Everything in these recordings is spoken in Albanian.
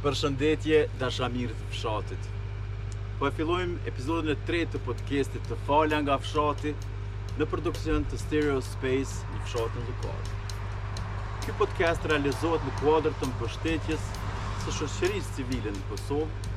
Përshëndetje dashamirë të fshatit. Po e fillojmë episodin e tretë të podcastit Të fala nga fshati në produksion të Stereo Space në fshatin Lukar. Ky podcast realizohet në kuadër të mbështetjes së shoqërisë civile në Kosovë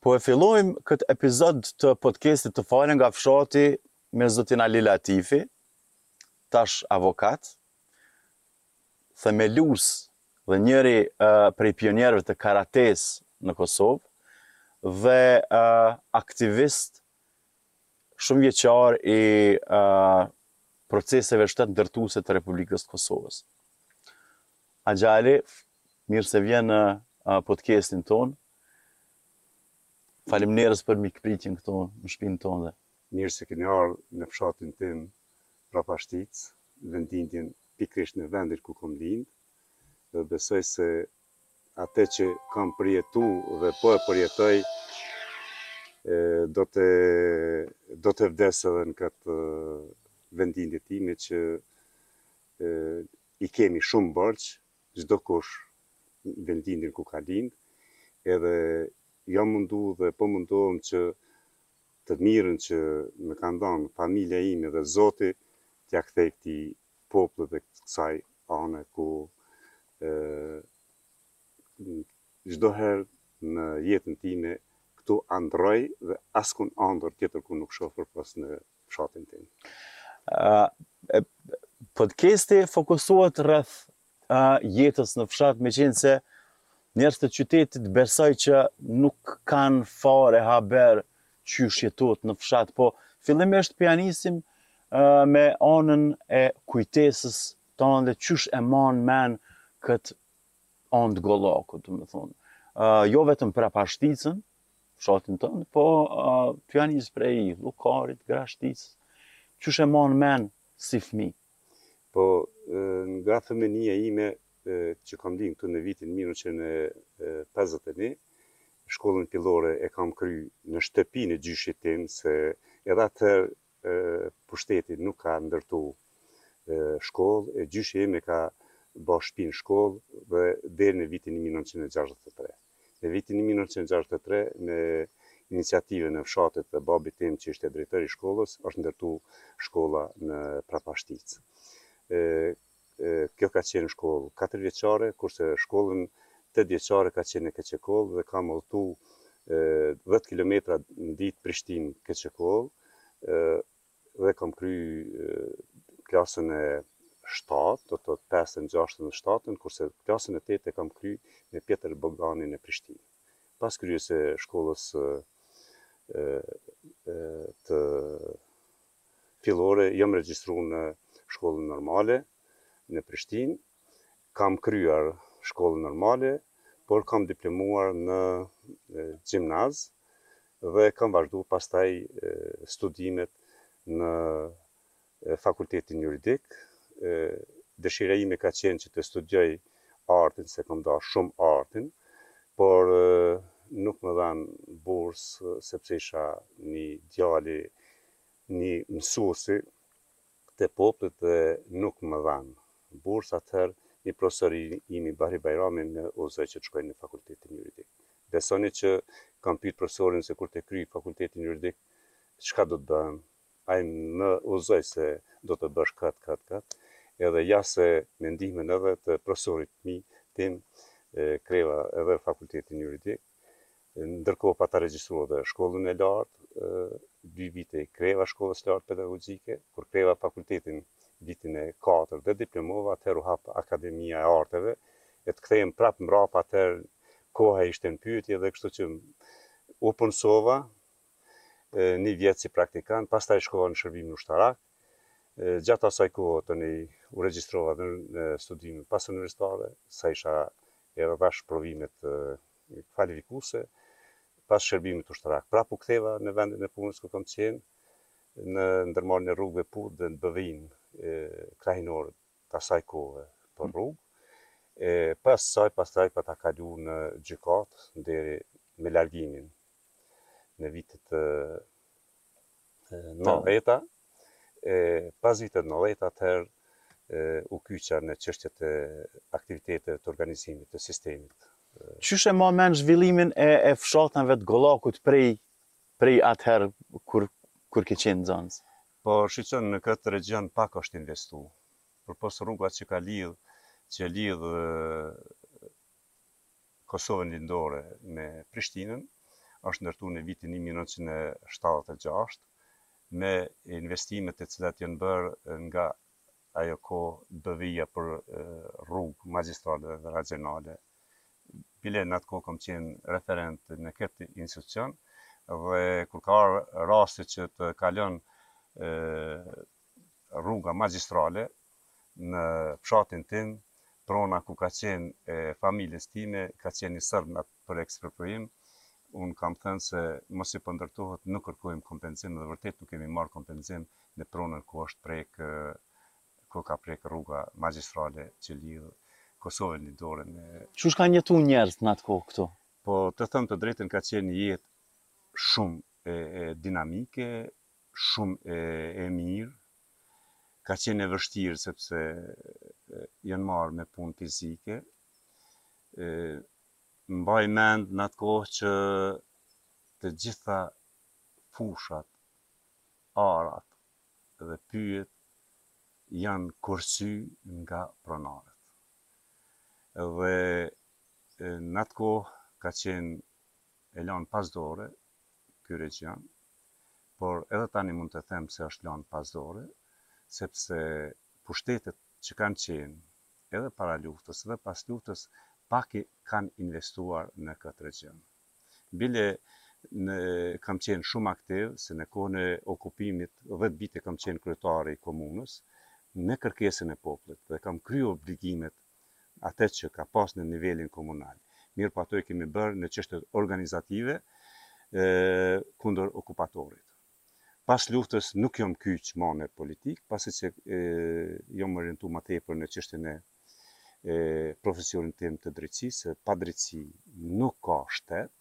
Po e fillojmë këtë epizod të podcastit Të fala nga fshati me zotin Ali Latifi, tash avokat, themelus dhe njëri uh, prej pionierëve të karates në Kosovë dhe uh, aktivist shumëvjeçar i proceseve shtetndërtuese të Republikës së Kosovës. Axha Ali, mirë se vjen në podcastin tonë. Faleminderit për mikpritjen këtu në shpinë tande. Mirë se keni ardhë në fshatin tim Prapashticë, vendlindjen pikërisht në vendin ku kam lind dhe besoj se Atë që kam përjetu dhe po e përjetoj, do të do të vdes edhe në këtë vendlindje time, që i kemi shumë borxh çdokush vendlindjen ku ka lind, edhe jam mundu dhe po mundohem që të mirën që më ka dhanë familja ime dhe Zoti t'ia kthej këtij populli dhe kësaj ane ku çdo herë në jetën time këtu andrroj dhe askund andërr tjetërku nuk shoh përpos në fshatin tim. Podcasti fokusohet rreth ë jetës në fshat meqenëse njerëz të qytetit besoj që nuk kanë fare haber qysh jetohet në fshat po fillimisht pja nisim me anën e kujtesës tande qysh e man men këtë anë të Gollakut domethonë uh, jo vetëm Prapashticën fshatin tan po uh, pja nis prej Llukarit Grashticës qysh e man men si fmi Po nga fëmenia ime që kam lind këtu në vitin mijë e nëntëqind e pesëdhjetë e një, shkollën fillore e kam kry në shtëpinë e gjyshit tim se edhe atëherë pushteti nuk ka ndërtu shkollë e gjyshi im e ka ba shpinë shkollë dhe deri në vitin një mijë e nëntëqind e gjashtëdhjetë e tre. Në vitin një mijë e nëntëqind e gjashtëdhjetë e tre, me iniciativën e fshatit dhe babit tim që ishte drejtor i shkollës, është ndërtu shkolla në Prapashticë. Kjo ka qenë shkollë katër vjeqare, kurse shkollën tetë vjeqare ka qenë në Keqekollë dhe kam udhëtu 10 kilometra në ditë Prishtinë Keqekollë, dhe kam kry klasën e shtatë, do të thotë pesën, gjashtën dhe shtatën, kurse klasën e tetë e kam kry në Pjetër Bogdani në Prishtinë. Pas kryes së shkollës fillore, jam regjistru në shkollën normale në Prishtinë, Kam kryer shkollën normale, por kam diplomuar në gjimnaz dhe kam vazhduar pastaj studimet në Fakultetin Juridik. Dëshira ime ka qenë që të studioj artin, se kam dashur shumë artin, por nuk më dhanë bursë sepse isha një djalë i një mësuesi të popullit dhe nuk më dhanë bursë. Atëherë një profesor imi Bahri Bajrami më udhëzoi që të shkoj në fakultetin juridik. Besoni që kam pyet profesorin se kur ta kryj fakultetin juridik çka do të bëhem ai më udhëzoi se do të bësh këtë këtë këtë edhe ja se me ndihmën edhe të profesorit mi tim kreva edhe fakultetin juridik Ndërkohë pata regjistruar edhe shkollën e lartë, dy vite i kreva shkollës së lartë pedagogjike, kur kreva fakultetin vitin e katër dhe diplomova, atëherë u hap Akademia e Arteve, e të kthehem prapë mbrapa, atëherë koha ishte në pyetje dhe kështu që u punësova një vjet si praktikant, pastaj shkova në shërbimin ushtarak, Gjatë asaj kohe unë u regjistrova dhe në studime pasuniversitare, sa isha edhe dhashë provimet kvalifikuse, pas shërbimit ushtarak. Prapë u ktheva në vendin e punës ku kam qenë, në ndërmarrjen e rrugëve Put dhe në BVI-në krahinore të asaj kohe për rrugë. E, pas saj, pastaj, pata kalu në gjykatë, deri në largimin në vitet 90-ta, e pas viteve 90 atëherë e, u kyça në çështjet e aktiviteteve të organizimit të sistemit. Qysh e ma mend zhvillimin e, e fshatnave të Gollakut prej, prej atëherë kur, kur ke qenë nxënës? Po shiqo në këtë regjion pak është investu, përpos rruga që ka lidh, që lidh e, Kosovën Lindore me Prishtinën është ndërtuar në vitin një mijë e nëntëqind e shtatëdhjetë e gjashtë me investimet të cilat janë bërë nga ajo kohë BVI-ja për rrugë magjistrale dhe regjionale bile në atë kohë kam qenë referent në këtë institucion dhe kur ka rasti që të kalon rruga magjistrale në fshatin tim, prona ku ka qenë e familjes time, ka qenë një serb për ekspropriim, unë kam thënë se meqë po ndërtohet, nuk kërkojmë kompenzim dhe vërtet nuk kemi marrë kompenzim në pronën ku është prekë, ku ka prekë rruga magjistrale që lidh Kosovën në dorën e. Qysh kanë jetu njerëzit në atë kohë këtu? Po të them të drejtën ka qenë një jetë shumë e dinamike, shumë e mirë. Ka qenë e vështirë sepse janë marrë me punë fizike. Mbaj mend në atë kohë që të gjitha fushat, arat dhe pyjet janë kursy nga pronarët. Dhe në atë kohë ka qenë e lanë pas dore, ky regjion, por edhe tani mund të them se është lënë pas dore, sepse pushtetet që kanë qenë edhe para luftës dhe pas luftës pak kanë investuar në këtë regjion. Bile unë kam qenë shumë aktiv se në kohën e okupimit 10 vite kam qenë kryetari i komunës me kërkesën e popullit dhe kam kryer obligimet atë që ka pas në nivelin komunal. Mirëpo ato i kemi bërë në çështjet organizative kundër okupatorit. Pas luftës nuk jom kyç më në politikë, pasi që jom orientuar më tepër në çështjen e profesionit tim të drejtësisë, pa drejtësi nuk ka shtet,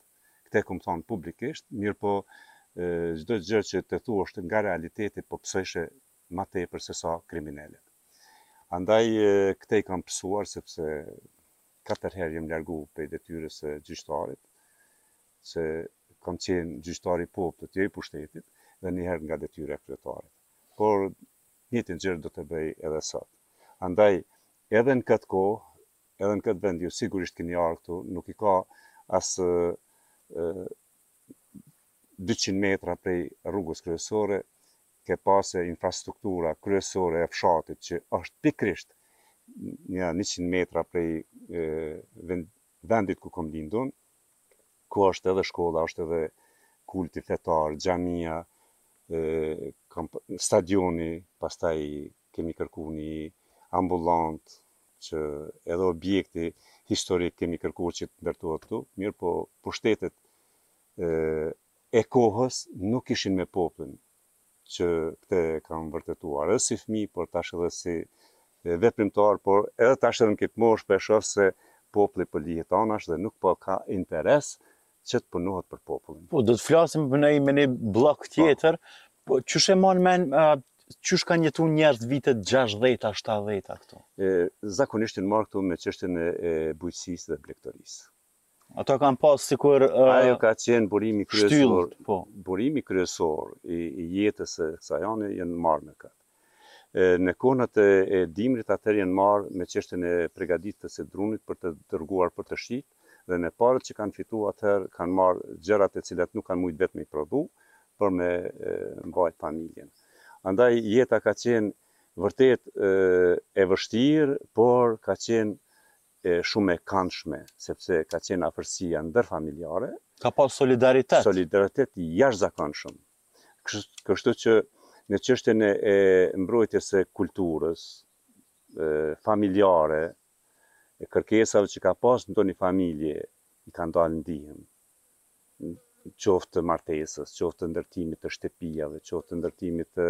këtë kam thonë publikisht, mirëpo çdo gjë që të thuash nga realiteti, po pësojshë ma tepër se sa kriminelet. Andaj këto i kam pësuar sepse katër herë jam largu prej detyrës së gjyqtarit, se kam qenë gjyqtari i popullit, jo i pushtetit, dhe një herë nga detyra e kryetarit. Por njëjtën gjë do të bëj edhe sot. Andaj edhe në këtë kohë, edhe në këtë vend ju sigurisht keni ardhur këtu, nuk i ka as 200 metra prej rrugës kryesore, ka pasë infrastruktura kryesore e fshatit që është pikërisht nja njëqind metra prej vendit ku kom lindë unë, ku është edhe shkolla, është edhe kulti fetar, xhamia, stadioni, pastaj kemi kërku një ambulantë, që edhe objekti historik kemi kërku që të ndërtohet këtu, mirëpo pushtetet e kohës nuk ishin me popullin që këtë e kam vërtetuar edhe si fëmijë por tash edhe si veprimtar por edhe tash edhe në këtë moshë po e shoh se populli po lihet anash dhe nuk po ka interes që të punohet për popullin. Po do të flasim për një me një bllok po. tjetër, po qysh e mban mend qysh kanë jetu njerëzit vitet 60-a, 70-a këtu? Zakonisht janë marrë këtu me çështjen e bujqësis dhe blektorisë. Ato kanë pas sikur ajo ka qenë burimi kryesor, po. Burimi kryesor i, i jetës së kësaj ane janë marrë me këtë. Në kohët e, e dimrit atëherë janë marrë me çështjen e përgatitjes së drunit për të dërguar për të shit dhe me paret që kanë fituar atëherë kanë marrë gjërat e cilat nuk kanë mujtë vetë me i prodhu për me mbajt familjen. Andaj jeta ka qenë vërtet e, e vështirë, por ka qenë shumë e kanshme sepse ka qenë afërsia ndërfamiljare, Ka pas solidaritet. solidaritet i jashtëzakonshëm. Kështu, kështu që në çështjen e, e mbrojtjes së kulturës e, familjare, e kërkesave që ka pas ndonjë familje, i kanë dalë në ndihmë. Qoftë të martesës, qoftë të ndërtimit të shtëpiave, qoftë të ndërtimit të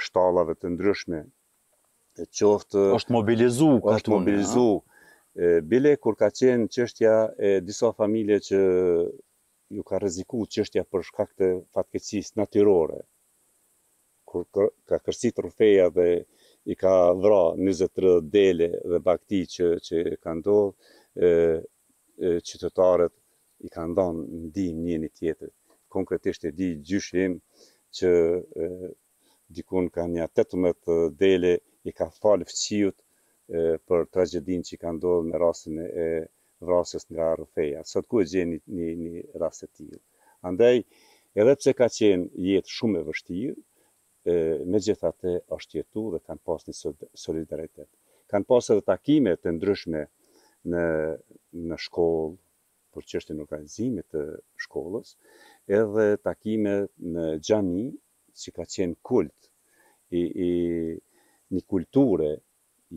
shtallave të ndryshme. qoftë... është mobilizu këtu në... është mobilizu. Bile kur ka qenë çështja e disa familje që ju ka rreziku çështja për shkak të fatkeqësisë natyrore, kur ka kërsit rrufeja dhe i ka vra 20-30 dele dhe bakti që, që ka ndodhë, qytetarët i kanë dhanë ndihmë njëni-tjetrit. Konkretisht e di gjyshi im që dikun kah nja tetëmbëdhjetë dele i ka falë fqiut për tragjedinë që i ka ndodhë me rastin e vrasjes nga rrufeja sot ku e gjeni nji rast të tillë andaj edhe pse ka qenë jetë shumë e vështirë megjithatë është jetu dhe kanë pasë një solidaritet kanë pasë edhe takime të ndryshme në në shkollë për çështjen e organizimit të shkollës edhe takime në xhami që ka qenë kult i i një kulture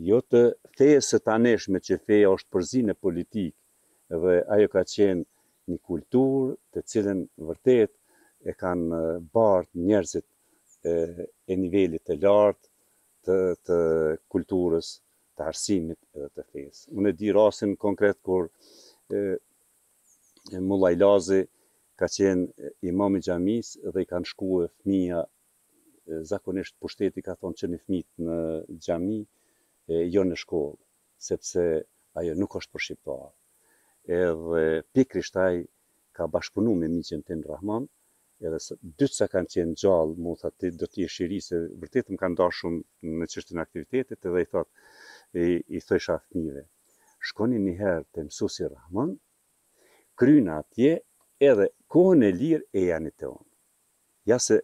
jo të fesë së tanishme që feja është përzi në politikë dhe ajo ka qenë një kulturë të cilën vërtet e kanë bartë njerëzit e e nivelit të lartë të të kulturës të arsimit dhe të fesë unë e di rastin konkret kur Mulla Iljazi ka qenë imam i xhamisë dhe i kanë shkue fëmija zakonisht pushteti ka thonë çoni fëmijtë në xhami e jo në shkollë sepse ajo nuk është për shqiptarë edhe pikërisht ai ka bashkëpunu me mixhën tim Rrahman Edhe të dytë sa kanë qenë gjallë mu thoshin ti do të jesh i ri se vërtet më kanë dashtë shumë në çështjen e aktivitetit edhe i thotë i thojsha fëmijëve shkoni një herë te mësuesi Rrahman kryeni atje edhe kohën e lirë ejani te unë ja se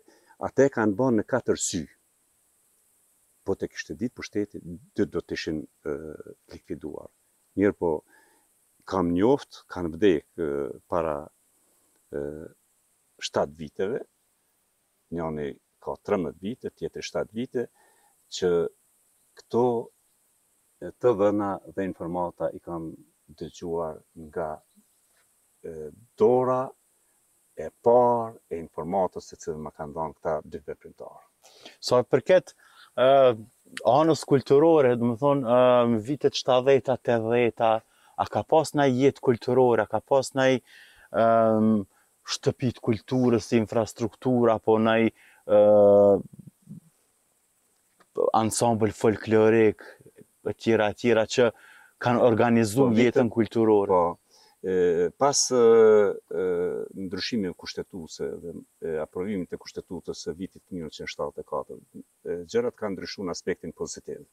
atë e kanë banë në katër sy po të kishte ditë pushteti dytë do të ishin likviduar mirëpo Kam njoft kanë vdek para shtatë viteve, njani ka trembëdhjetë vite, tjetri shtatë vite, që këto të dhëna dhe informata i kam dëgjuar nga dora e parë e informatës të cilën ma kanë dhënë këta dy veprimtarë. Sa i përket anës kulturore, domethënë vitet 70-ta, 80-ta, a ka pas nanj jetë kulturore, a ka pas nanj shtëpi t'kulturës, infrastrukturë, apo nanj ansambël folklorik, e tjera, e tjera, që kanë organizu po, jetën kulturore. Po, pas ndryshimeve kushtetuse dhe aprovimit të kushtetutës së vitit 1974, gjërat kanë ndryshu në aspektin pozitiv.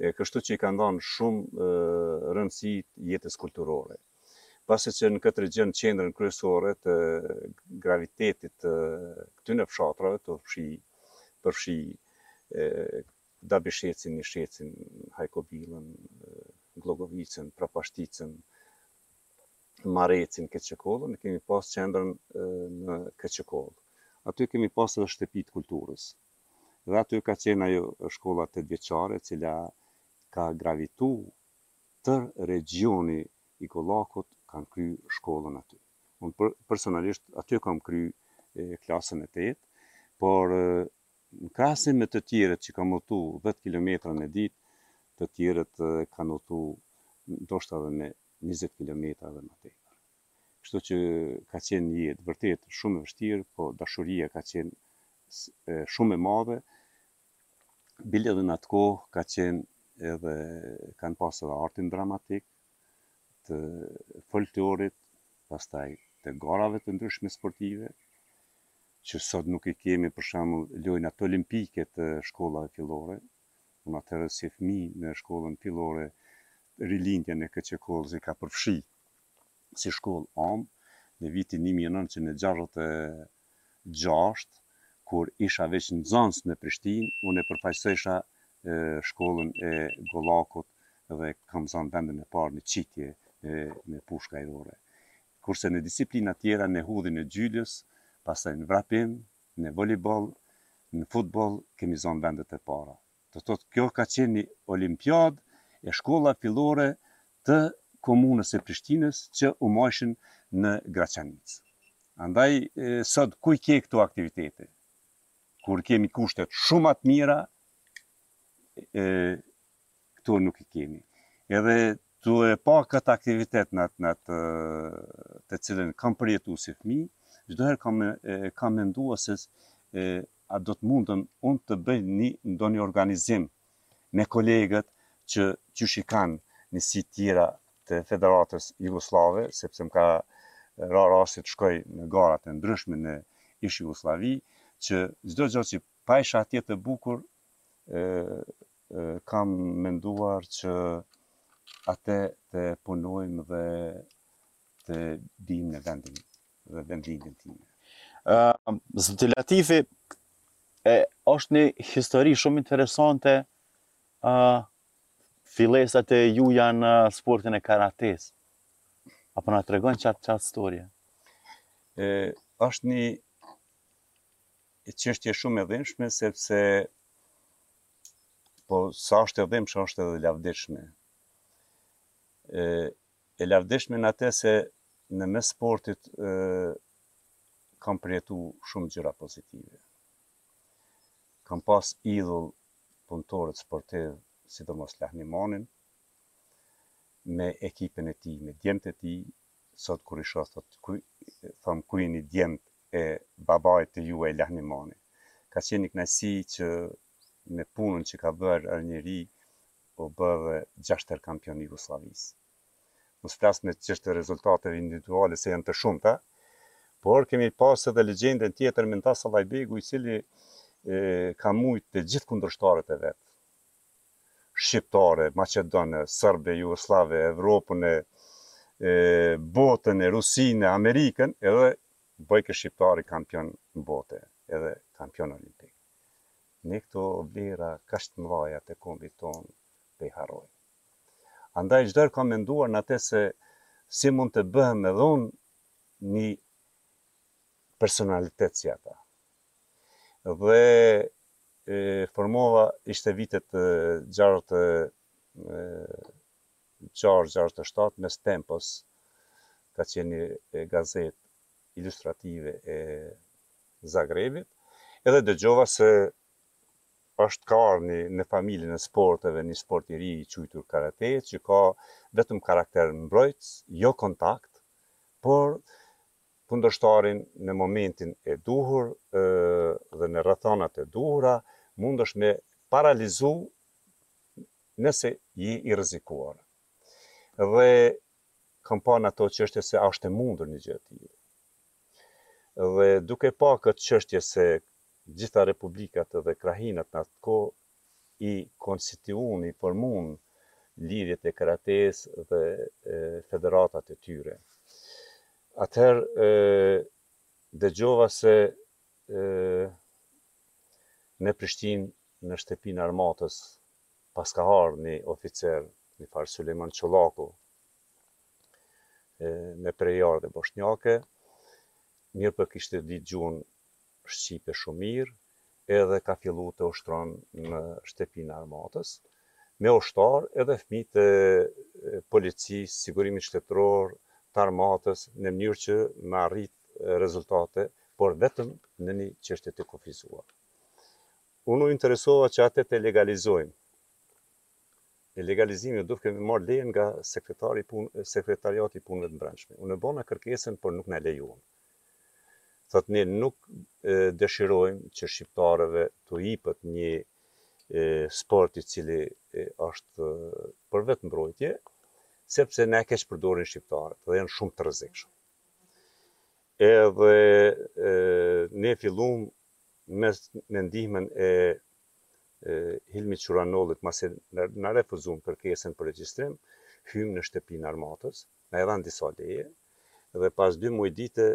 Kështu që i kanë dhanë shumë rëndësi jetës kulturore. pasi që në këtë regjion qendrën kryesore të gravitetit të këtyre fshatrave tu i përfshi Dabishecin, Nishecin, Hajkobilën, Glogovicën, Prapashticën, Marecin, Keçekollën, kemi pas qendrën në Keçekollë. Aty kemi pas edhe shtëpi t'kulturës. Dhe aty ka qenë ajo shkolla tetëvjeçare, cila ka gravitu tërë regjioni i Gollakut kanë kry shkollën aty. Unë personalisht aty kam kry klasën e tetë, por në krahasim me të tjerët që kam udhëtu 10 kilometra në ditë, të tjerët kanë udhëtu ndoshta edhe me 20 kilometra dhe më tepër. Kështu që ka qenë një jetë vërtet shumë e vështirë, po dashuria ka qenë shumë e madhe Bile dhe në atë kohë ka qenë edhe kanë pas edhe artin dramatik të folklorit, pastaj të garave të ndryshme sportive, që sot nuk i kemi për shembull lojnat olimpike të shkollave fillore, unë atëherë si fëmi në shkollën fillore Rilindja në këtë shkollë s'i ka përfshi si shkollë amë në vitin 1960 gjashtë, kur isha veç nxans në Prishtinë, unë e përfaqësojsha shkollën e Gollakut dhe kam zënë vendin e parë në qitje me pushkë ajrore. Kurse në disiplina tjera në hudhjen e gjylës, pastaj në vrapim, në volejboll, në futboll kemi zënë vendet e para. Do të thotë kjo ka qenë një olimpiadë e shkolla fillore të komunës së Prishtinës që u majshin në Graçanicë. Andaj sot ku i ke këto aktivitete? Kur kemi kushtet shumë ma të mira, e, këto nuk i kemi. Edhe tu e pa këtë aktivitet në atë, në atë të cilën kam përjetu si fmi, gjithëherë kam, kam mendua se e, a do të mundna unë të bëj ni ndonjë organizim me kolegët që qysh i kanë njësitë tjera të Federatës Jugosllave, sepse më ka ra rasti të shkoj në garat e ndryshme në ish Jugosllavi, që çdo gjë që pa isha atje të bukur, kam menduar që atë të punojmë dhe të bimë në vendin dhe vendlindjen time. Uh, Zoti Latifi, e, është një histori shumë interesante, uh, fillesat e juaja në sportin e karates, apo na tregon qatë qatë storje? Uh, është një e qështje shumë e dhimshme, sepse po sa është e dhimshme, është edhe e lavdishme. E lavdishme në atë se nëmes sportit kam përjetu shumë gjëra pozitive. Kam pas idhull punëtorët sportiv, sidomos Lah Nimanin, me ekipin e tij, me djemtë e tij, sot kur i shoh th thom ku jeni djemt e babait tuaj Lah Nimani. Ka qenë një kënaqësi që me punën që ka bërë ai njeri u bë dhe gjashtë herë kampion i Jugosllavisë. Mos flasim për çështje të rezultateve individuale se janë të shumta, por kemi pas edhe legjendën tjetër Mentaz Allajbegu i cili ka mujt të gjithë kundërshtarët e vet shqiptare, maqedone, serbe, jugosllave, Evropën e botën e Rusinë e Amerikën edhe u bojke shqiptari kampion bote edhe kampion olimpik. Në këto vlera kaq të mëdha të kombit tonë t'i harrojmë. Andaj çdo herë kam menduar në atë se si mund të bëhem edhe unë një personalitet si ata. Dhe formova ishte vitet 6 6-7 mes tempos ka qenë një gazetë ilustrative e Zagrebit, edhe dëgjova se është ka ardhur një në familjen e sporteve një sport i ri i quajtur karate që ka vetëm karakter mbrojtës, jo kontakt, por kundërshtarin në momentin e duhur dhe në rrethanat e duhura mundesh me paralizu nëse je i rrezikuar. Dhe kam pa në ato çështje se a është e mundur një gjë e tillë. Dhe duke pa këtë çështje se gjitha republikat dhe krahinat në atë kohë i konstituun, i formunë lidhjet e karatesë dhe federatat e tyre. Atëherë dëgjova se në Prishtinë në shtëpinë e armatës paska ardhur një oficer, një farë Sulejman Çollaku, me prejardhje boshnjake, mirëpo e kishte ditë gjuhën shqipe shumë mirë, edhe ka fillu të ushtron në shtepinë armatës, me ushtarë edhe fëmijë të policisë, sigurimit shtetëror, të armatës, në mënyrë që na arrit rezultate, por vetëm në një çështje të kufizuar. Unë u interesova që atë të legalizojmë, E legalizimi u duke me marrë lejen nga sekretari i punve, sekretariati i punëve të brendshme. Unë e bona kërkesën, por nuk na lejuan. Thotë ne nuk dëshirojmë që shqiptarëve t'u jipët një sport i cili është për vetëmbrojtje, sepse na e keqpërdorin shqiptarët dhe janë shumë të rrezikshëm. Edhe ne fillum me, me ndihmën e e Hilmi Çuranollit masi na refuzuan kërkesën për regjistrim, hymë në shtëpinë e Armatës, na i dhanë disa leje dhe pas dy muaj dite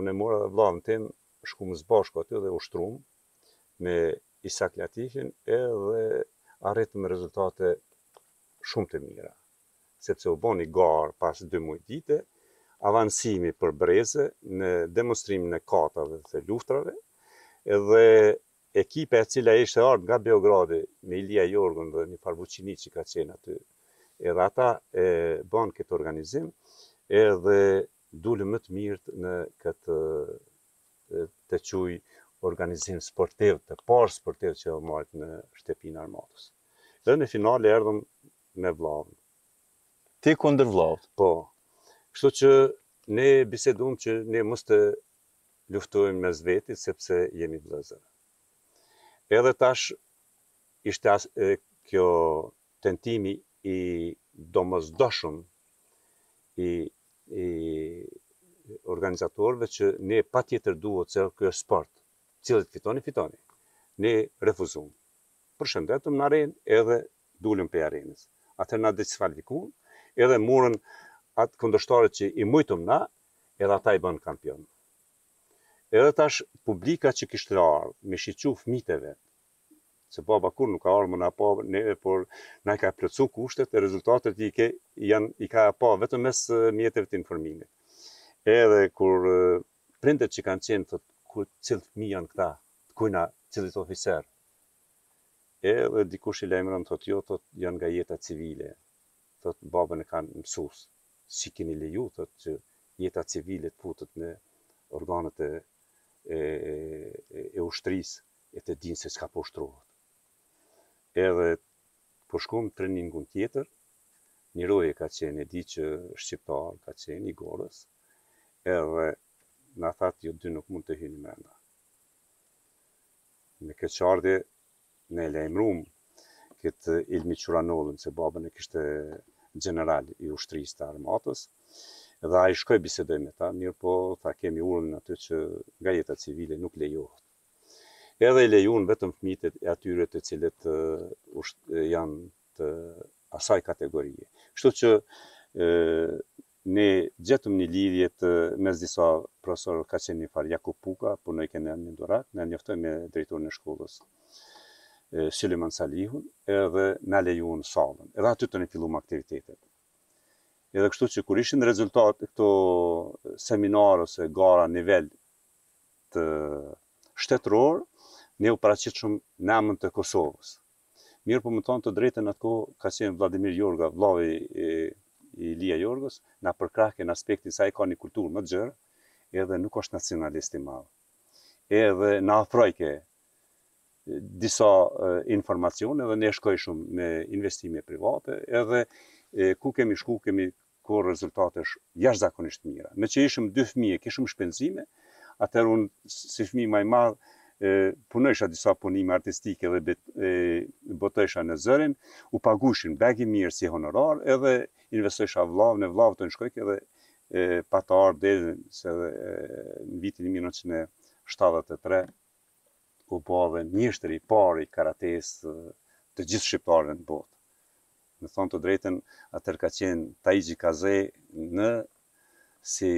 unë e mora dhe vllaun tim, shkumë së bashku aty dhe ushtrum me Isak Latifin edhe arritëm rezultate shumë të mira, sepse u bë një garë pas dy muaj dite, avancimi për breze në demonstrimin e katave e luftrave dhe Ekipe e cila ishte ardhë nga Beogradi me Ilija Jorgën dhe një farë Vucini që ka qenë aty edhe ata e banë këtë organizim edhe dulën më të mirët në këtë ta quj organizim sportiv të parë sportiv që u majtë në shtëpinë e Armatës dhe në finale erdhëm me vllaun Ti kundër vllaut? Po. Kështu që ne biseduam që ne mos të luftojmë mes veti sepse jemi vëllezër. Edhe tash ishte as kjo tentimi i domosdoshëm i i organizatorëve që ne patjetër duhet se ky është sport. Cili të fitoni, fitoni. Ne refuzuam. Përshëndetëm në arenë edhe dulëm prej arenës. Atëherë na diskualifikuan, edhe morën ata kundërshtarët që i mujtëm na, edhe ata i bënë kampion. Edhe tash publika që kishte ardhë me shiqu fëmijët e vet, se baba kurrë nuk ka ardhë me na pa neve, por na i ka plotësu kushtet e rezultatet i ke janë i ka pa vetëm mes mjeteve të informimit. Edhe kur prindet që kanë qenë thotë ku cilët fëmijë janë këta, kujna cilit oficer. Edhe dikush i lajmëron thotë jo, thotë janë nga jeta civile. thotë babën e kanë mësus si keni lejue thotë që jeta civile të futet në organet e e ushtrisë e të dinë se çka po ushtrohet edhe po shkom treningun tjetër një roje ka qenë e di që shqiptar ka qenë i gorës edhe na thatë ju dy nuk mund të hyni mrenda me keqardje ne e lajmëruam këtë Ilmi Quranollën se babën e kishte gjeneral i ushtrisë të armatës dhe ai shkoi bisedoi me ta, mirëpo tha kemi urdhën aty që nga jeta civile nuk lejohet. Edhe i lejuan vetëm fëmijët e atyre të cilët janë të asaj kategorie. Kështu që Ne gjetëm një lidhje mes disa profesorëve, ka qenë një farë Jakup Puka, punoi ke ne në Durak, na njoftoi me drejtorin e shkollës Sylejman Salihun edhe na lejuan sallën. Edhe aty ne filluam aktivitetet. Edhe kështu që kur ishin rezultat këto seminar ose gara nivelit shtetëror, ne u paraqitshëm në emën të Kosovës. Mirëpo me thanë të drejtën atë kohë ka qenë Vladimir Jorga, vëllau i i Ilia Jorgës, na përkrahke në aspektin se ai ka një kulturë më të gjerë, edhe nuk është nacionalist i madh. Edhe na afrojke disa informacione dhe ne shkojshëm me investime private, edhe ku kemi shku, kemi kur rezultatet ishin jashtëzakonisht të mira. Meqë ishim dy fëmijë e kishim shpenzime, atëherë unë si fëmijë më i madh punojsha disa punime artistike dhe bet, botojsha në zërin, u pagushin begi mirë si honorar edhe investojsha vllav, në vllavin tem shkojke edhe pat ardhë deri sa në vitin 1973 u ba edhe mjeshtër i parë i karatesë të gjithë shqiptarëve në botë. Me thanë të drejtën, atëherë ka qenë Taixhi Kaze në si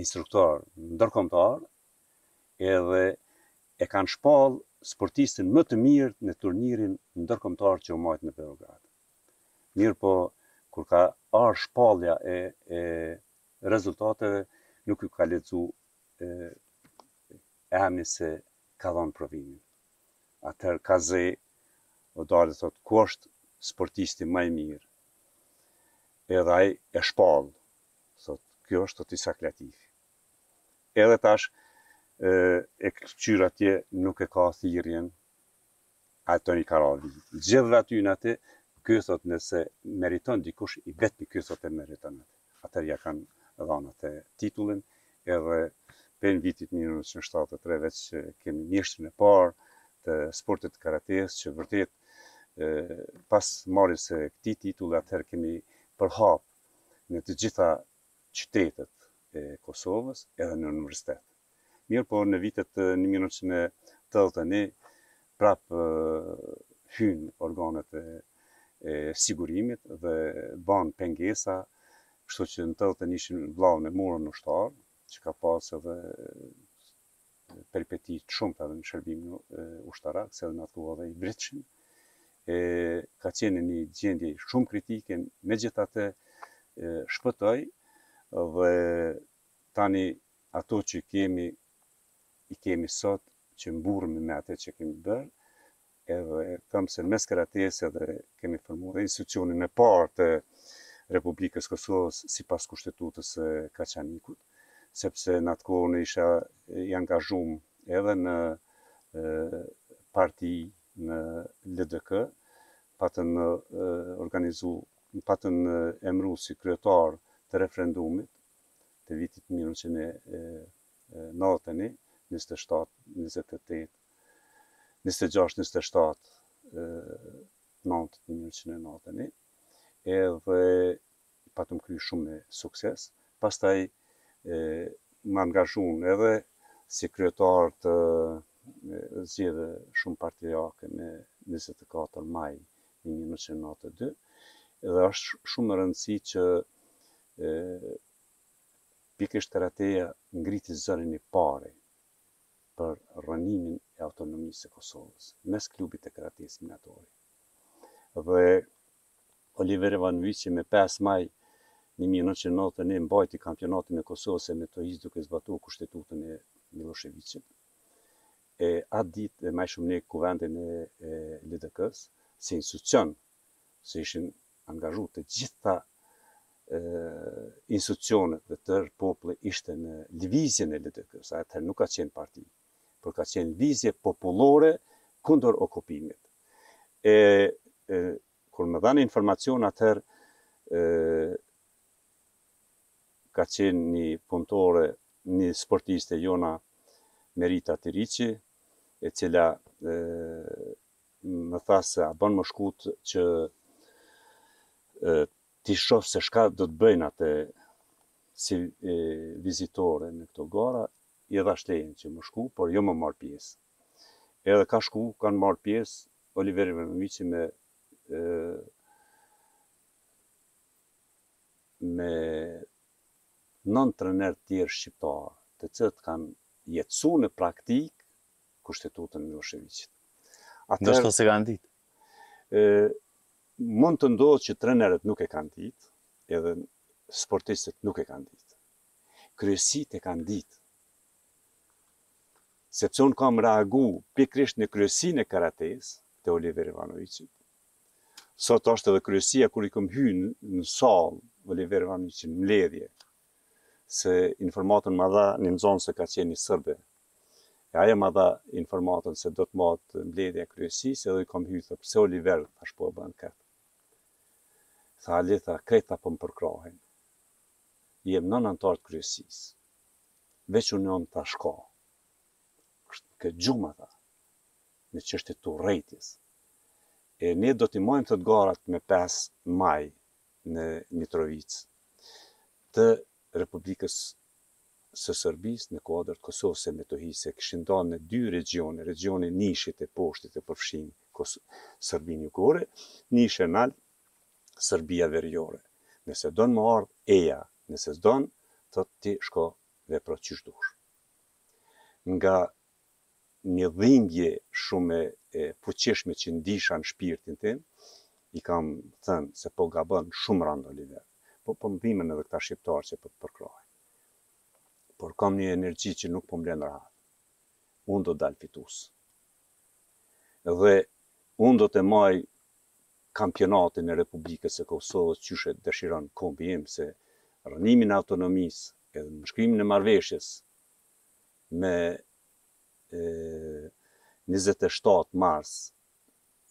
instruktor ndërkombëtar, edhe e kanë shpallë sportistin më të mirë në turnirin ndërkombëtar që u majtë në Beograd. Mirëpo, kur ka ardhur shpallja e, e rezultateve, nuk iu ka lexu e, emri se ka dhënë provimin. Atëherë Kaze u ndal edhe thotë ku është sportisti më i mirë? Edhe ai e shpall, thotë ky është thotë Isak Latifi. Edhe tash e këqyr atje nuk e ka thirrjen Altoni Karavi. Gjithë aty në atë, ky thotë nëse meriton dikush i vetmi ky thotë e meriton atë. atëherë ia kanë dhënë atë titullin edhe prej vitit një mijë e nëntëqind e shtatëdhjetë e tre veç kemi mjeshtrin e parë të sportit të karatesë që vërtet pas marrjes së këtij titulli atëherë kemi përhap në të gjitha qytetet e Kosovës edhe në universitet. Mirëpo në vitet një mijë e nëntëqind e tetëdhjetë e një prapë hynë organet e sigurimit dhe banë pengesa, kështu që në tetëdhetë e nishin vllaun e murën ushtar, që ka pas edhe peripeti të shumta edhe në shërbimin ushtarak, se edhe në atë kohë edhe i vritshin, e ka qenë një gjendje shumë kritike, megjithatë shpëtoj dhe tani ato që kemi i kemi sot që mburremi me atë që kemi bërë edhe thom se përmes karatesë edhe kemi formuar dhe institucionin e parë të Republikës së Kosovës sipas kushtetutës së Kaçanikut, sepse në atë kohë unë isha i angazhum edhe në parti në LDK, patëm organizu, patën më emru si kryetar të referendumit, të vitit një mijë e nëntëqind e nëntëdhjetë e një, njëzet e shtatë, njëzet e tetë, njëzet e gjashtë, njëzet e shtatë nëntor një mijë e nëntëqind e nëntëdhjetë e një, edhe patëm kry shumë me sukses. Pastaj më angazhun edhe si kryetar të zgjedhjeve shumëpartiake me 24 maj 1992 dhe është shumë me rëndësi që E pikërisht karateja ngriti zërin i pari për rrënimin e autonomisë së Kosovës, përmes klubit të karatesë Minatori dhe Oliver Ivanoviq që me pesë maj një mijë e nëntëqind e nëntëdhjetë e një mbajti kampionatin e Kosovës e me të duke zbatu kushtetutën e Millosheviqit. E atë ditë e mbajtshim ne kuvendin e LDK-së si institucion se ishin angazhu të gjitha institucionet dhe tërë populli ishte në lëvizjen e LDK-së, se atëherë nuk ka qenë parti, por ka qenë lëvizje popullore kundër okupimit. E, e kur më dhanë informacion atëherë ka qenë një punëtore, një sportiste jona Merita Tirici, e cila e, Më tha se a bën me shku që t'i shoh se çka do të bëjnë ata si vizitore në këto gara, i dhashë lejen që me shku, por jo me marr pjesë. Edhe ka shku, kanë marr pjesë Oliver Ivanoviqi me me nëntë trenerë të tjerë shqiptarë, të cilët kanë jetësu në praktikë kushtetutën e Millosheviqit. Ndoshta s'e kanë ditë. Mund të ndodhë që trenerët nuk e kanë ditë, edhe sportistët nuk e kanë ditë. Kryesitë e kanë ditë. Sepse unë kam reagu pikrisht në kryesinë e karatesë, të Oliver Ivanoviqit. Sot është edhe kryesia kur i kam hy në sallë, Oliver Ivanoviqit në mbledhje, se informatën ma dha një nxënëse, ka qenë një serbe. E ajo ma dha informatën se do të mbahet mbledhja e kryesisë edhe i kom hy, thashë pse Oliver, tash po e bën këtë. Tha Ali, tha, krejt po më përkrahin. Jemi nëntë anëtarë t'kryesisë. Veç unë jam të shka. Kështë këtë gjuma, tha, në çështjet e urrejtjes. E ne do t'i majmë, thotë, garat me 5 maj, në Mitrovicë të Republikës së Serbisë në kuadër të Kosovës e Metohisë e kishin ndarë në dy regjione, regjioni Nishit e Poshtit e përfshin Serbinë Jugore, Nish e Nalt, Serbia Veriore. Nëse don me ardh eja, nëse s'don, thotë ti shko vepro qysh dush. Nga një dhimbje shumë e fuqishme që ndisha në shpirtin tim, i kam thënë se po gabon shumë rëndë Oliver. Po po më dhimbën edhe këta shqiptarë që po të përkrahin. Por kam një energji që nuk po më len rahat. Unë do të dal fitus. Dhe unë do ta maj kampionatin e Republikës së Kosovës qysh e dëshiron kombi im se rënimin e autonomisë edhe nënshkrimin e marrëveshjes Me njëzet e shtatë mars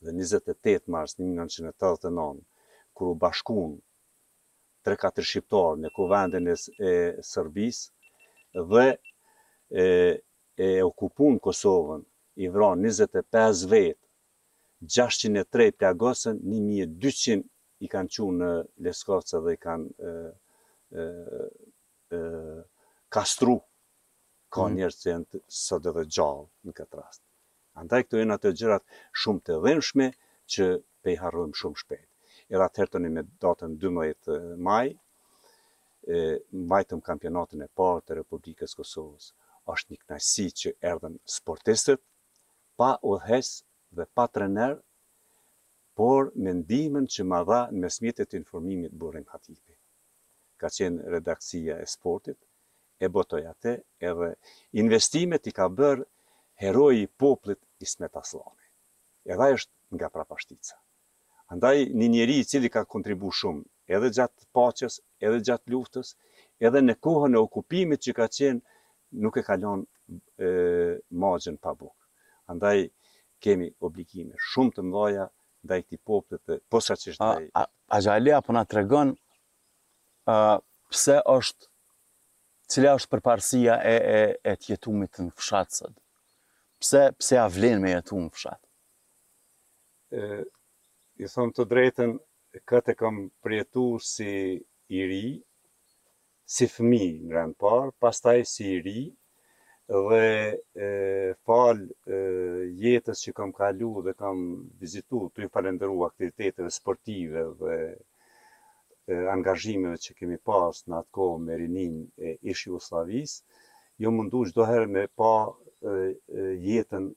dhe njëzet e tetë mars një mijë e nëntëqind e tetëdhjetë e nëntë, kur u bashkuan tre-katër shqiptarë në Kuvendin e Serbisë dhe e okupuan Kosovën, i vranë njëzet e pesë vetë, gjashtëqind e tre i plagosën, një mijë e dyqind i kanë çu në Leskovc dhe i kanë kastru, ka mm. njerëz që janë sot edhe gjallë në këtë rast. Andaj këto janë ato gjërat shumë të dhimshme që po i harrojmë shumë shpejt. Edhe atëherë tani me datën 12 maj, e mbajtëm kampionatin e parë të Republikës Kosovës. Ashtë një knaqësi që erdhën sportistët, pa udhëheqës dhe pa trener, por me ndihmën që ma dha nëmes mjeteve të informimit Burim Hatipi. ka qenë redaksia e sportit e botoj ate edhe investimet i ka bërë heroi i popullit Ismet Asllani edhe ai është nga Prapashtica andaj një njeri i cili ka kontribu shumë edhe gjatë paqes edhe gjatë luftës edhe në kohën e okupimit që ka qenë nuk e ka lanë magjen pa bukë andaj kemi obligime shumë të mëdhaja ndaj këtij populli e posaçërisht ndaj A, a, Xhalia po na tregon ë pse është cila është përparësia e e e të jetumit në fshat sot. Pse pse ja vlen me jetu në fshat? Ë ju tham të drejtën këtë e kam përjetu si i ri si fëmijë në rend të parë, pastaj si i ri dhe falë jetës që kam kalu dhe kam vizitu tu ju falenderu aktiviteteve sportive dhe angazhimeve që kemi pas në atë kohë me rininë e ish Jugosllavisë, jom mundu çdo herë me pa jetën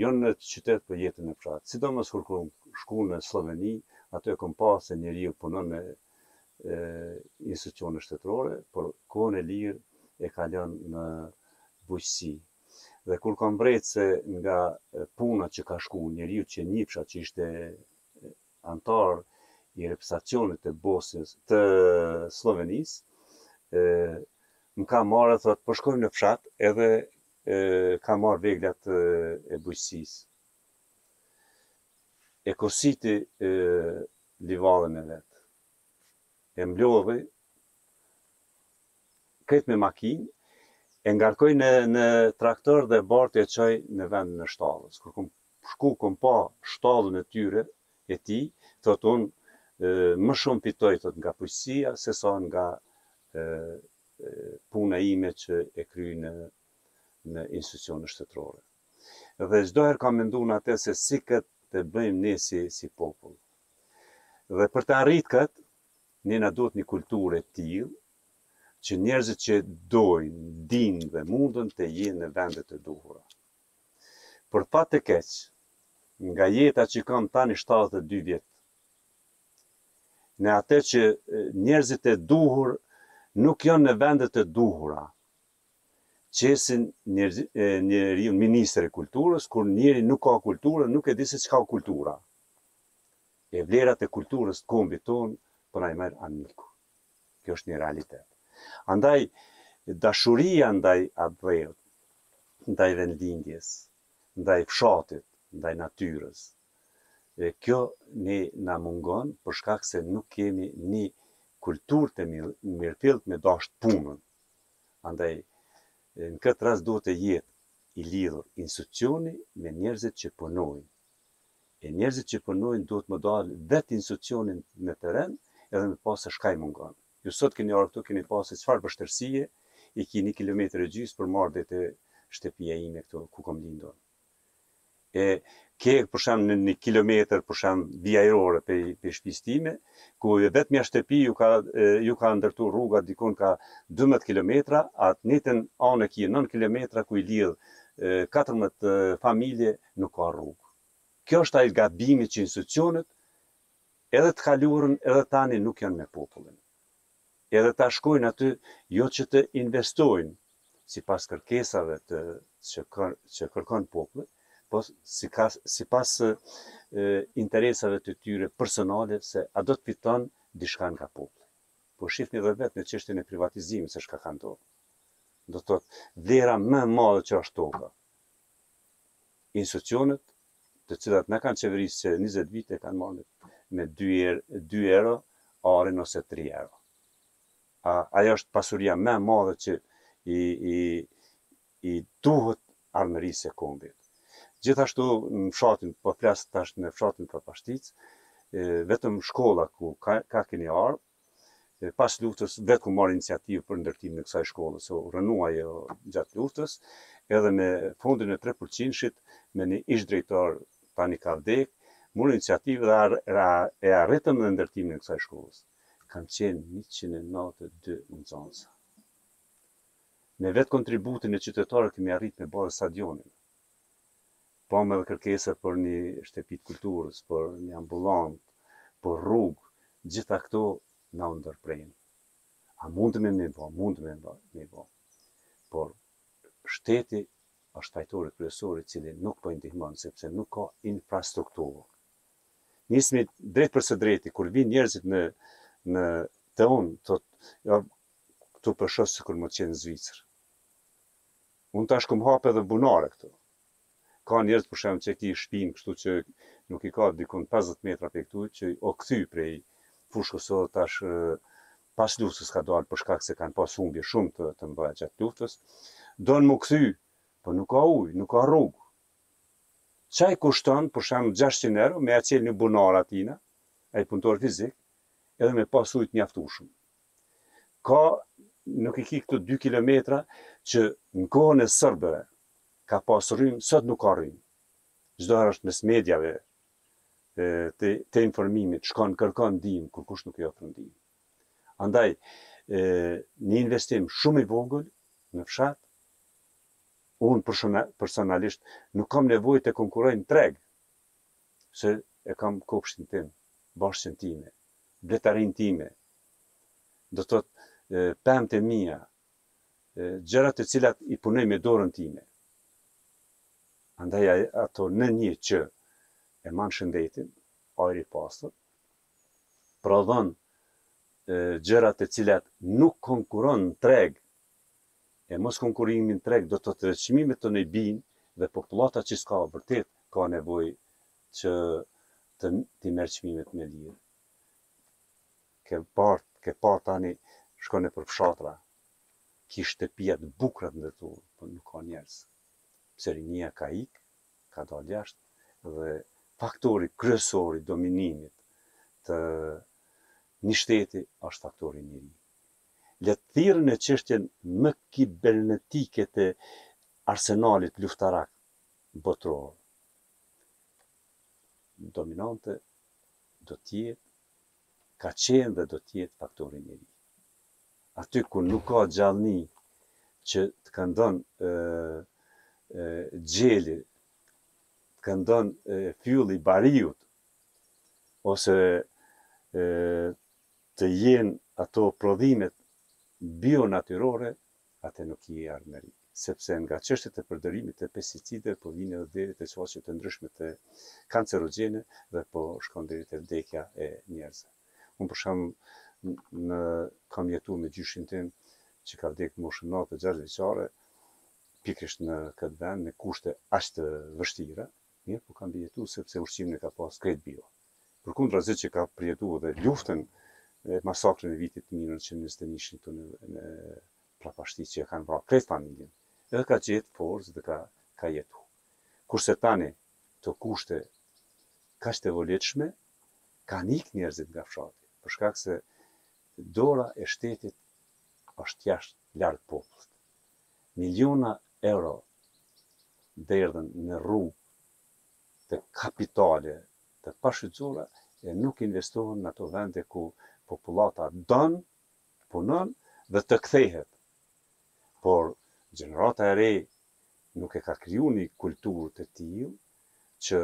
jo në qytet po jetën në fshat. Sidomos kur kom shku në Slloveni, aty e kom pa se njeriu punon me institucionet shtetërore, por kohën e lirë e kalon në bujqësi. Dhe kur kam vrejtë se nga puna që ka shku, njeriu që njifsha që ishte anëtar i reprezentacionit të Bosnjës, të Sllovenisë, më ka marrë dhe thotë, po shkojmë në fshat edhe ka marrë veglat e bujqësisë. E kositi Livadhin e vet. E mblodhi krejt me makinë, e ngarkoi në në traktor dhe barti, e çoi në vendin e shtallës. Kur kom shku kom pa shtallën e tyre, e tij, thotë unë më shumë fitoj thotë nga bujqësia se sa nga puna ime që e kryj në në institucione shtetërore. Dhe çdo herë kam mendu n'atë se si këtë të bëjmë ne si si popull. Dhe për të arritë këtë, ne na duhet një kulturë e tillë që njerëzit që dojnë, dinë dhe mundën të jenë në vendet e duhura. Për fat të keq, nga jeta që kam tani shtatëdhjetë e dy vjet, në atë që njerëzit e duhur nuk janë në vendet e duhura. qesin njeriun ministër e kulturës kur njeri nuk ka kulturë nuk e di se çka o kultura e vlerat e kulturës të kombit tonë po na i merr armiku kjo është një realitet andaj dashuria ndaj atdheut ndaj vendlindjes ndaj fshatit ndaj natyrës e kjo ne na mungon për shkak se nuk kemi një kulturë të mirëfilltë me dashtë punën Andaj, në këtë rast duhet të jetë i lidhur institucioni me njerëzit që punojnë. E njerëzit që punojnë duhet me dalë vetë institucioni në terren edhe me pa se çka i mungon. Ju sot keni ardhur këtu keni pa se çfarë vështirësie i ki një kilometër e gjysmë për m'ardhë deri te shtëpia ime këtu ku kam lindur. e ke për shemb në një kilometër për shemb vijë ajrore prej prej shtëpisë time ku e vetmja shtëpi, ju ka ju ka ndërtu rruga dikun ka dymbëdhjetë kilometra a të njëjtën anë e ki nëntë kilometra ku i lidh katërmbëdhjetë familje nuk ka rrugë kjo është ai gabimi që institucionet edhe të kaluarën edhe tani nuk janë me popullin. edhe ta shkojnë aty jo që të investojnë sipas kërkesave të që që kërkon populli po sikas sipas interesave të tyre personale se a do të fiton diçka nga populli po shifni dhe vetë në çështjen e privatizimit se çka ka ndodhur do të thotë vlera më e madhe që është toka Institucionet të cilat na kanë qeverisë që njëzet vite kanë marrë me dy dy euro arin ose tri euro. A, ajo është pasuria më e madhe që i, i, i duhet armërisë e kombit. Gjithashtu në fshatin, po flas tash në fshatin për pashticë, vetëm shkolla ku ka, ka keni ardhë, e pas luftës vetë kum marr iniciativë për ndërtimin e kësaj shkolle, se u rrënua ajo gjatë luftës, edhe me fondin e tre përqindëshit, me një ish-drejtor, tani ka vdekë, mori iniciativë dhe e arritëm edhe ndërtimin e kësaj shkolle. Kanë qenë njëqind e nëntëdhjetë e dy nxënës. Me vetë kontributin e qytetarëve kemi arritë me ba edhe stadionin. Kam bo edhe kërkesa për një shtëpi të kulturës, për një ambulantë, për rrugë, gjitha këto na u ndërprenë. A mundemi me i bo? Mundemi me i bo. Por shteti është fajtori kryesor i cili nuk po i ndihmon, sepse nuk ka infrastrukturë. Nismi drejt për së drejti, kur vinë njerëzit në, në te unë, thotë, ja, këtu po shoh sikur me qenë në Zvicër. Unë tash kom hap edhe bunare këtu. Ka njerëz për shembull që e ki shpinë kështu që nuk i ka dikund pesëdhjetë metra prej këtu që o kthy prej fushës o tash pas luftës ka dalë për shkak se kanë pas humbje shumë të të mdhaja gjatë luftës. Don m'u kthy, po nuk ka ujë, nuk ka rrugë. Ça i kushton për shembull gjashtëqind euro me ja çel një bunar atina, ai punëtor fizik, edhe me pas ujë të mjaftueshëm. Ka nuk i ki këtu dy kilometra që në kohën e serbëve ka pas rrymë, sot nuk ka rrymë. Çdo herë nëpërmes mediave të, të informimit, shkon kërkon ndihmë kurkush nuk i ofron ndihmë. Andaj e, një investim shumë i vogël në fshat unë personalisht nuk kam nevojë të konkurroj në treg se e kam kopshtin tim, bashçen time, bletarinë time, do të thotë pemët e mia, gjërat të cilat i punoj me dorën time. Andaj ato në një që e man shëndetin, ajri i pastër, prodhon gjërat të cilat nuk konkuron në treg e mos konkurrimi në treg do të thotë edhe çmimet te ne bijnë dhe popullata që s'ka vërtet ka nevojë që të t'i merr çmimet më lirë ke parë ke parë tani shkon nëpër fshatra ki shtëpia të bukura të ndërtuar po nuk ka njerëz se rinia ka ik ka dalë jashtë dhe faktori kryesor i dominimit të një shteti është faktori njeri Le të thirret në çështjen më kibernetike të arsenalit luftarak botëror. Dominante do të jetë, ka qenë dhe do të jetë faktori njeri. Aty ku nuk ka gjallni që të këndon gjeli, të këndon fylli i bariut, ose të jenë ato prodhimet bionatyrore, aty nuk ka ardhmëri, sepse nga çështjet e përdorimit të pesticideve po vijnë edhe deri te çështjet e ndryshme kancerogjene dhe po shkon deri te vdekja e njerëzve. Unë për shembull kam jetu me gjyshin tim që ka vdekë në moshën nëntëdhjetë e gjashtë vjeçare, pikërisht në këtë vend, në kushte aq të vështira, mirëpo ka mbijetu sepse ushqimin e ka pas krejt bio. përkundrazi që ka përjetu dhe luftën dhe masakrën e vitit një mijë e nëntëqind e njëzet e një ishin këtu në Prapashticë e kanë vra krejt familjen, edhe ka gjetë forcë dhe ka ka jetu. Kurse tani këto kushte kaq të volitshme kanë ikë njerëzit nga fshati, për shkak se dora e shtetit asht jashtë larg popullit. Miliona euro derdhën në rrugë të kapitale të pashfrytëzuara e nuk investohen në ato vende ku popullata don, punon dhe të kthehet. Por gjenerata e re nuk e ka kriju një kulturë të tillë që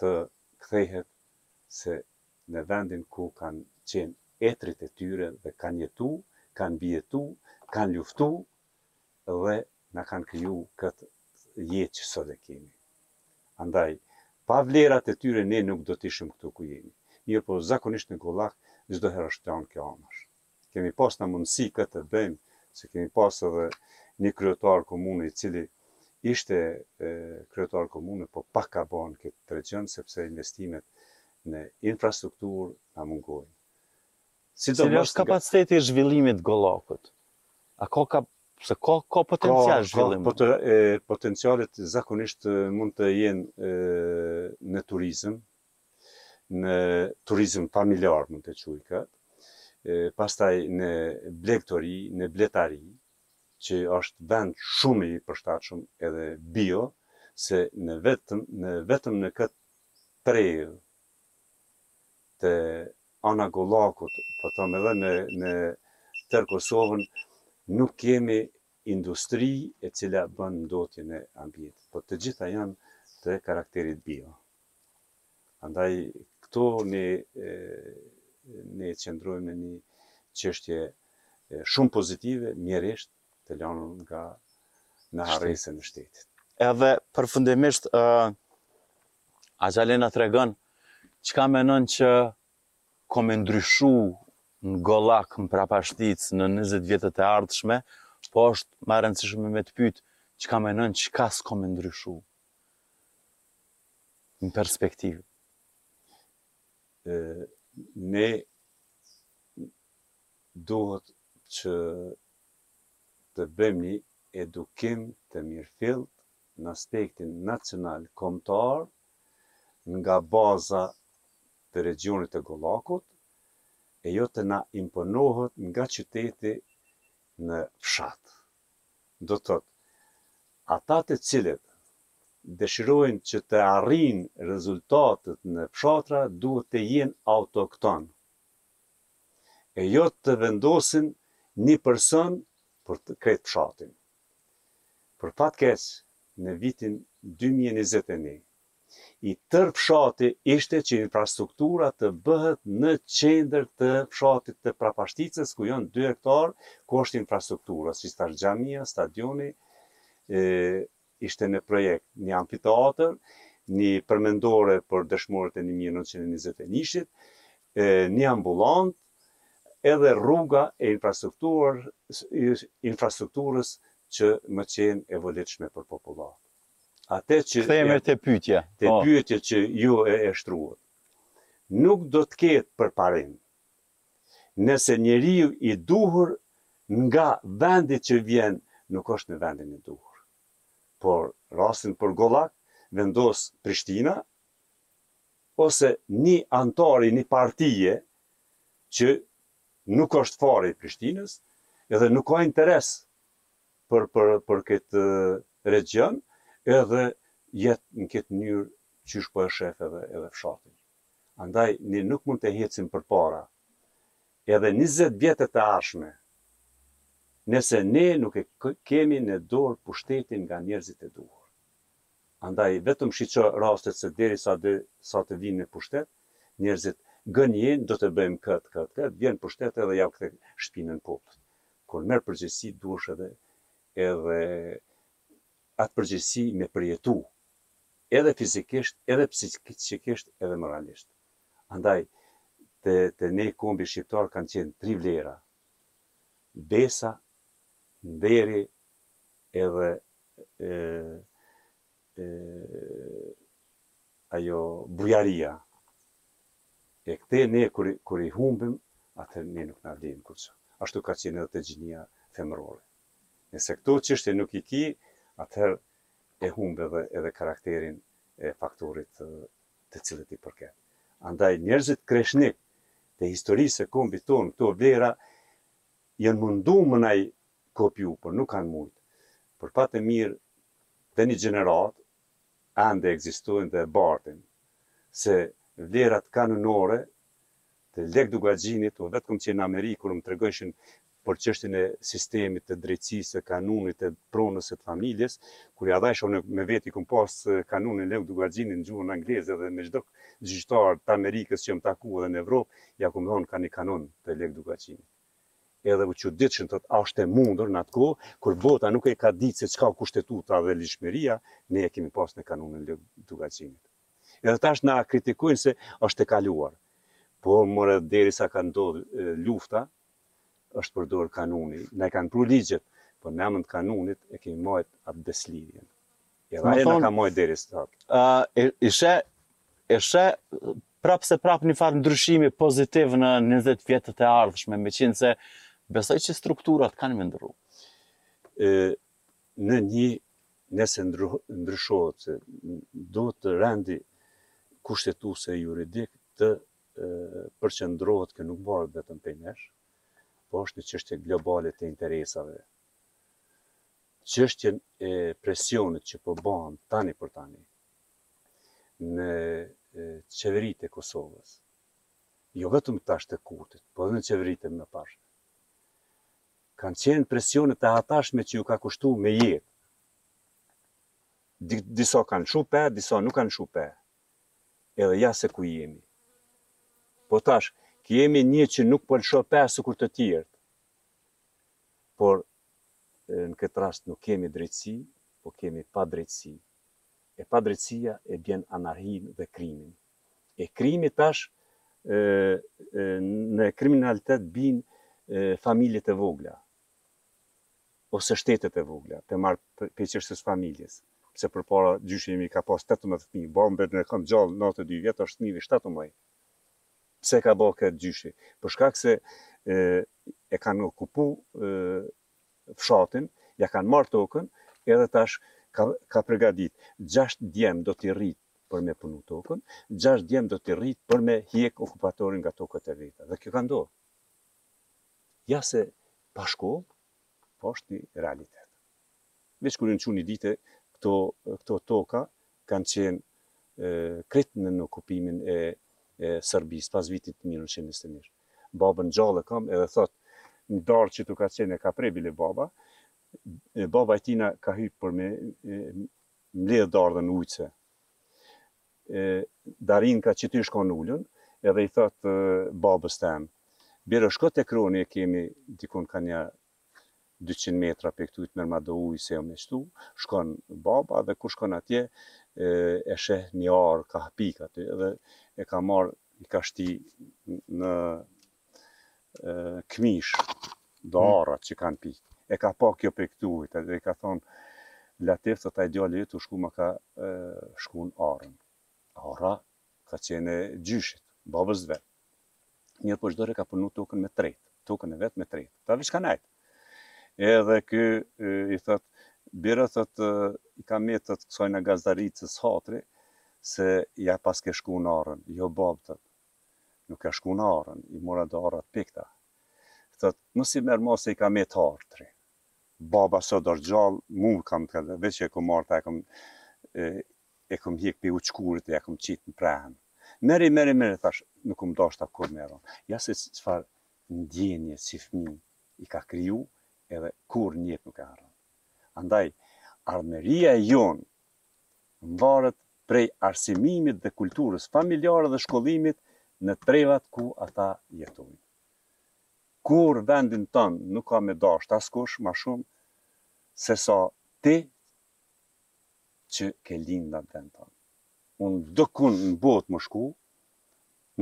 të kthehet se në vendin ku kanë qenë etrit e tyre dhe kanë jetu, kanë mbijetu, kanë luftu dhe Na kanë kriju këtë jetë që sot e kemi. Andaj, pa vlerat e tyre ne nuk do të ishim këtu ku jemi. Mirëpo, zakonisht në Gollak çdo herë është lanë kjo anash. Kemi pas na mundësi këtë të bëjmë, se kemi pas edhe një kryetar komune i cili ishte kryetar komune, po pak ka ba në këtë regjion sepse investimet në infrastrukturë na mungojnë. Cili është kapaciteti i zhvillimit të Gollakut? A ka Se ka ka potencial zhvillim. Ka po potencialet zakonisht mund të jenë në turizëm, në turizëm familjar mund ta quaj kë. Pastaj në blegtori, në bletari, që është vend shumë i përshtatshëm edhe bio, se në vetëm në vetëm në këtë trevë të Ana Gollakut po thonë edhe në në tërë Kosovën nuk kemi industri e cila bën ndotjen e ambientit po të gjitha janë të karakterit bio andaj këtu ne ne qëndrojmë në një çështje shumë pozitive mjerisht të lanun nga në harresën e shtetit. Edhe përfundimisht A ca le na tregon çka menon që ko me ndryshu në Gollak në Prapashticë në njëzet vjetët e ardhshme, po është ma e rëndësishme me të pyt çka menon çka s'ko me ndryshu në perspektiv. Ne duhet që të bëjmë ni edukim të mirëfillt n'aspektin nacional kombëtar nga baza të regjionit të Gollakut e jo të na imponohet nga qyteti në fshat. Do të thotë, ata të cilët dëshirojnë që të arrijnë rezultatet në fshatra duhet të jenë autokton e jo të vendosin një person për krejt fshatin. Për fat keq, në vitin dy mijë e njëzet e një, i tërë fshati ishte që infrastruktura të bëhet në qendër të fshatit të Prapashticës, ku janë dy hektarë, ku është infrastruktura, siç thash, xhamia, stadioni, ishte në projekt një amfiteatër, një përmendore për dëshmorët e një mijë e nëntëqind e njëzet e një-shit, një ambulantë, edhe rruga e infrastrukturës që me qenë e volitshme për popullatë. Atë që Kthehemi te pyetja. Te pyetja që ju e shtruat. Nuk do të ketë përparim nëse njeriu i duhur nga vendi që vjen nuk është në vendin e duhur. Por rastin për Gollak vendos Prishtina, Ose ni anëtar i ni partije që nuk është fare i Prishtinës edhe nuk ka interes për për për këtë regjion edhe jet në këtë mënyrë qysh po e shef edhe edhe fshatin. Andaj ne nuk mund të ecim përpara edhe njëzet vjetët e ardhshme nëse ne nuk e kemi në dorë pushtetin nga njerëzit e duhur. Andaj vetëm shiqo rastet se derisa të vijnë në pushtet njerëzit gënjejnë do të bëjmë këtë këtë këtë vjen pushtet edhe jau kthe shpinën popullit kur merr përgjegjësi duhesh edhe atë përgjegjësi me përjetu edhe fizikisht edhe psiqikisht edhe moralisht andaj te te ne kombi shqiptar kanë qenë tri vlera besa nderi edhe ajo bujaria. E këte ne kur i humbim, atëherë ne nuk na vlen kurrçka. Ashtu ka qenë edhe te gjinia femërore. Nëse këto çështje nuk i ki, atëherë e humb edhe edhe karakterin e faktorit të cilit i përket. Andaj njerëzit kreshnikë të historisë së kombit tonë këto vlera janë mundu me na i kopju por nuk kanë mujt për fat të mirë edhe një gjeneratë ende ekzistojnë dhe e bartin se vlerat kanunore të Lekë Dukagjinit unë vetë kom qenë në Amerikë kur më tregojshin për çështjen e sistemit të drejtësisë së kanunit të pronës së familjes kur ja dhajsha unë me veti kom pas kanunin e Lekë Dukagjinit në gjuhën angleze dhe me çdo gjyqtar të Amerikës që jom taku edhe në Evropë ja kom dhënë ka një kanun të Lekë Dukagjinit. Edhe u çuditshin thotë a është e mundur në atë kohë kur bota nuk e ka ditë se çka kushtetuta dhe ligjshmëria ne e kemi pas në kanunin e Lekë Dukagjinit. Edhe tash na kritikojnë se është e kaluar. Po more derisa ka ndodh lufta është përdor kanuni. Na kanë pru ligjet, po në emër të kanunit e kemi majt atë besëlidhjen. Ja, ai na ka majt deri sot. Ë, i sheh e sheh prapë se prapë një farë ndryshimi pozitiv në 20 vjetët e ardhshme, meqenëse besoj që strukturat kanë me ndru. E, në një, nëse ndryshohet, duhet te rendi kushtetues e juridik të përqendrohet kjo nuk varet vetëm prej nesh, po është një qështje globale të interesave. çështjen e presionet që po bëhen tani për tani në qeveritë e Kosovës, jo vetëm tash të Kurtit, po edhe në qeveritë e mëparshme, kanë qenë presione të hatashme që ju ka kushtu me jetë. Disa kanë lshu pe, disa nuk kanë lshu pe. Edhe ja se ku jemi. Po tash, kemi një që nuk po lsho pe sikur të tjertë. Por, Në këtë rast nuk kemi drejtësi, po kemi padrejtësi. E padrejtësia e bjen anarhinë dhe krimin. E krimi tash në kriminalitet bijnë familjet e vogla ose shtetet e vogla, të marrë pej çështjes familjes, se përpara gjyshi imi ka pas 18 fmi, babën e kam gjallë 92 vjet, është fmiu i 17-të. Pse e ka bo këtë gjyshi? Për shkak se e kanë okupu fshatin, ja kanë marrë tokën, edhe tash ka ka përgadit gjashtë djem do t'i rrit për me punu tokën, gjashtë djem do t'i rrit për me hjek okupatorin nga tokat e veta. Dhe kjo ka ndodh. Ja se pa shkollë, po është një realitet. Veç kur janë çu ni ditë këto këto toka kanë qenë krejt nën okupimin e Serbisë pas vitit një mijë e nëntëqind e njëzet e një. Babën gjallë e kam edhe thotë një dardhë qëtu ka qenë e ka pre bile baba, baba i tina ka hyp për me mbledh dardhën ujtëse. Darinka qëty shkon ulën edhe i thotë babës tem, Bero shko te kroni e kemi dikun ka nja dyqind metra prej këtuhit merrma do ujë se jo me shtu, shkon baba dhe kur shkon atje e sheh një arrë ka hpik aty dhe e ka marr i ka shti në këmish do mm. arrat që kanë pik e ka pa kjo prej këtuhit edhe i ka thonë Latifit aj djali jot shku ma ka shkun arrën arra ka qenë e gjyshit, babës vet. Mirëpo çdo herë ka punu tokën me tret, tokën e vet me tret. Pra veç ka nejt. Edhe ky i thot Biro thot i ka met kësajna gazdaricës hatri se ja paske shkun arrën. Jo babë thot. Nuk ja kam shkun arrën, i mora do arra t'pikta. Thot, mos i merr mo se i ka met hatri. Baba sot është gjallë, mu kam këtë, veç e kom marrë tha e kam e kom hjek pej uçkurit e ja kom qit n'prehën. Merri, merri, merri, thash, nuk um dashta kurr me e dha. Ja se çfarë ndjenje si fëmijë i ka kriju edhe kurr n'jetë nuk e harron. Andaj, ardhmeria e jonë mvaret prej arsimimit dhe kulturës familjare dhe shkollimit në trevat ku ata jetojnë. Kurr vendin tënd nuk ka me dasht askush ma shumë se sa ti që ke lind në vend tënd. Un dokund në botë me shku,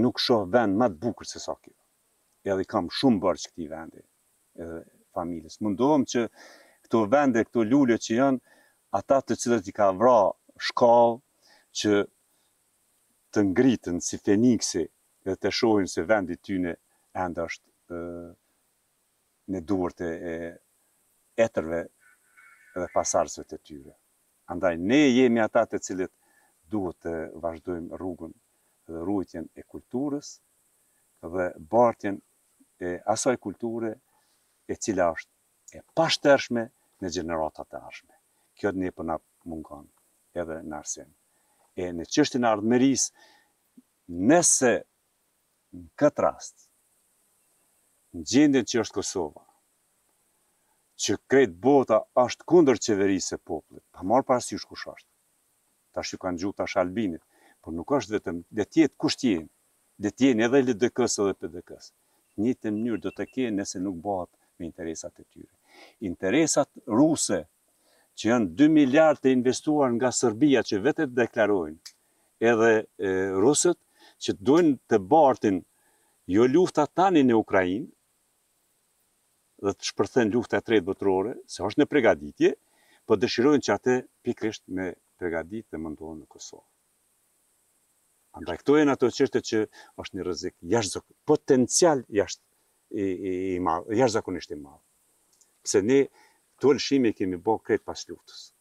nuk shoh vend ma të bukur se sa kjo. Edhe i kam shumë borxh këtij vendi edhe familjes. Mundohem që këto vende, këto lule që janë, ata të cilët i ka vra shkau që të ngritën si Feniksi dhe të shohin se vendi tyne ende është në duart e etërve dhe pasardhësve te tyre. Andaj ne jemi ata te cilët duhet të vazhdojmë rrugën dhe ruajtjen e kulturës dhe bartjen e asaj kulture e cila është e pashtershme në gjeneratat e ardhshme. Kjo ne po na mungon edhe në arsim. E në çështjen e ardhmerisë, nëse në këtë rast, në gjendjen që është Kosova, që krejt bota është kundër qeverisë së popullit, pa marrë parasysh kush është. Tash ju kanë gjuajt tash Albinit, por nuk është vetëm, le të jetë kush të jetë, le të jetë edhe LDK-së edhe PDK-së, të njëjtën mënyrë do të kenë nëse nuk bahet me interesat e tyre. Interesat ruse që janë dy miliardë të investuar nga Serbia që vetë e deklarojnë, edhe rusët që duhen të bartin kjo lufta tani në Ukrainë, dhe të shpërthen lufta e tretë botërore, se është në pregaditje, po dëshirojnë që atë pikërisht me pregadit dhe mundohen në Kosovë. Andaj këto janë ato çështje që është një rrezik jashtë potencial jashtë i madh, jashtëzakonisht i madh. Se ne këto lëshime i kemi bo krejt pas luftës.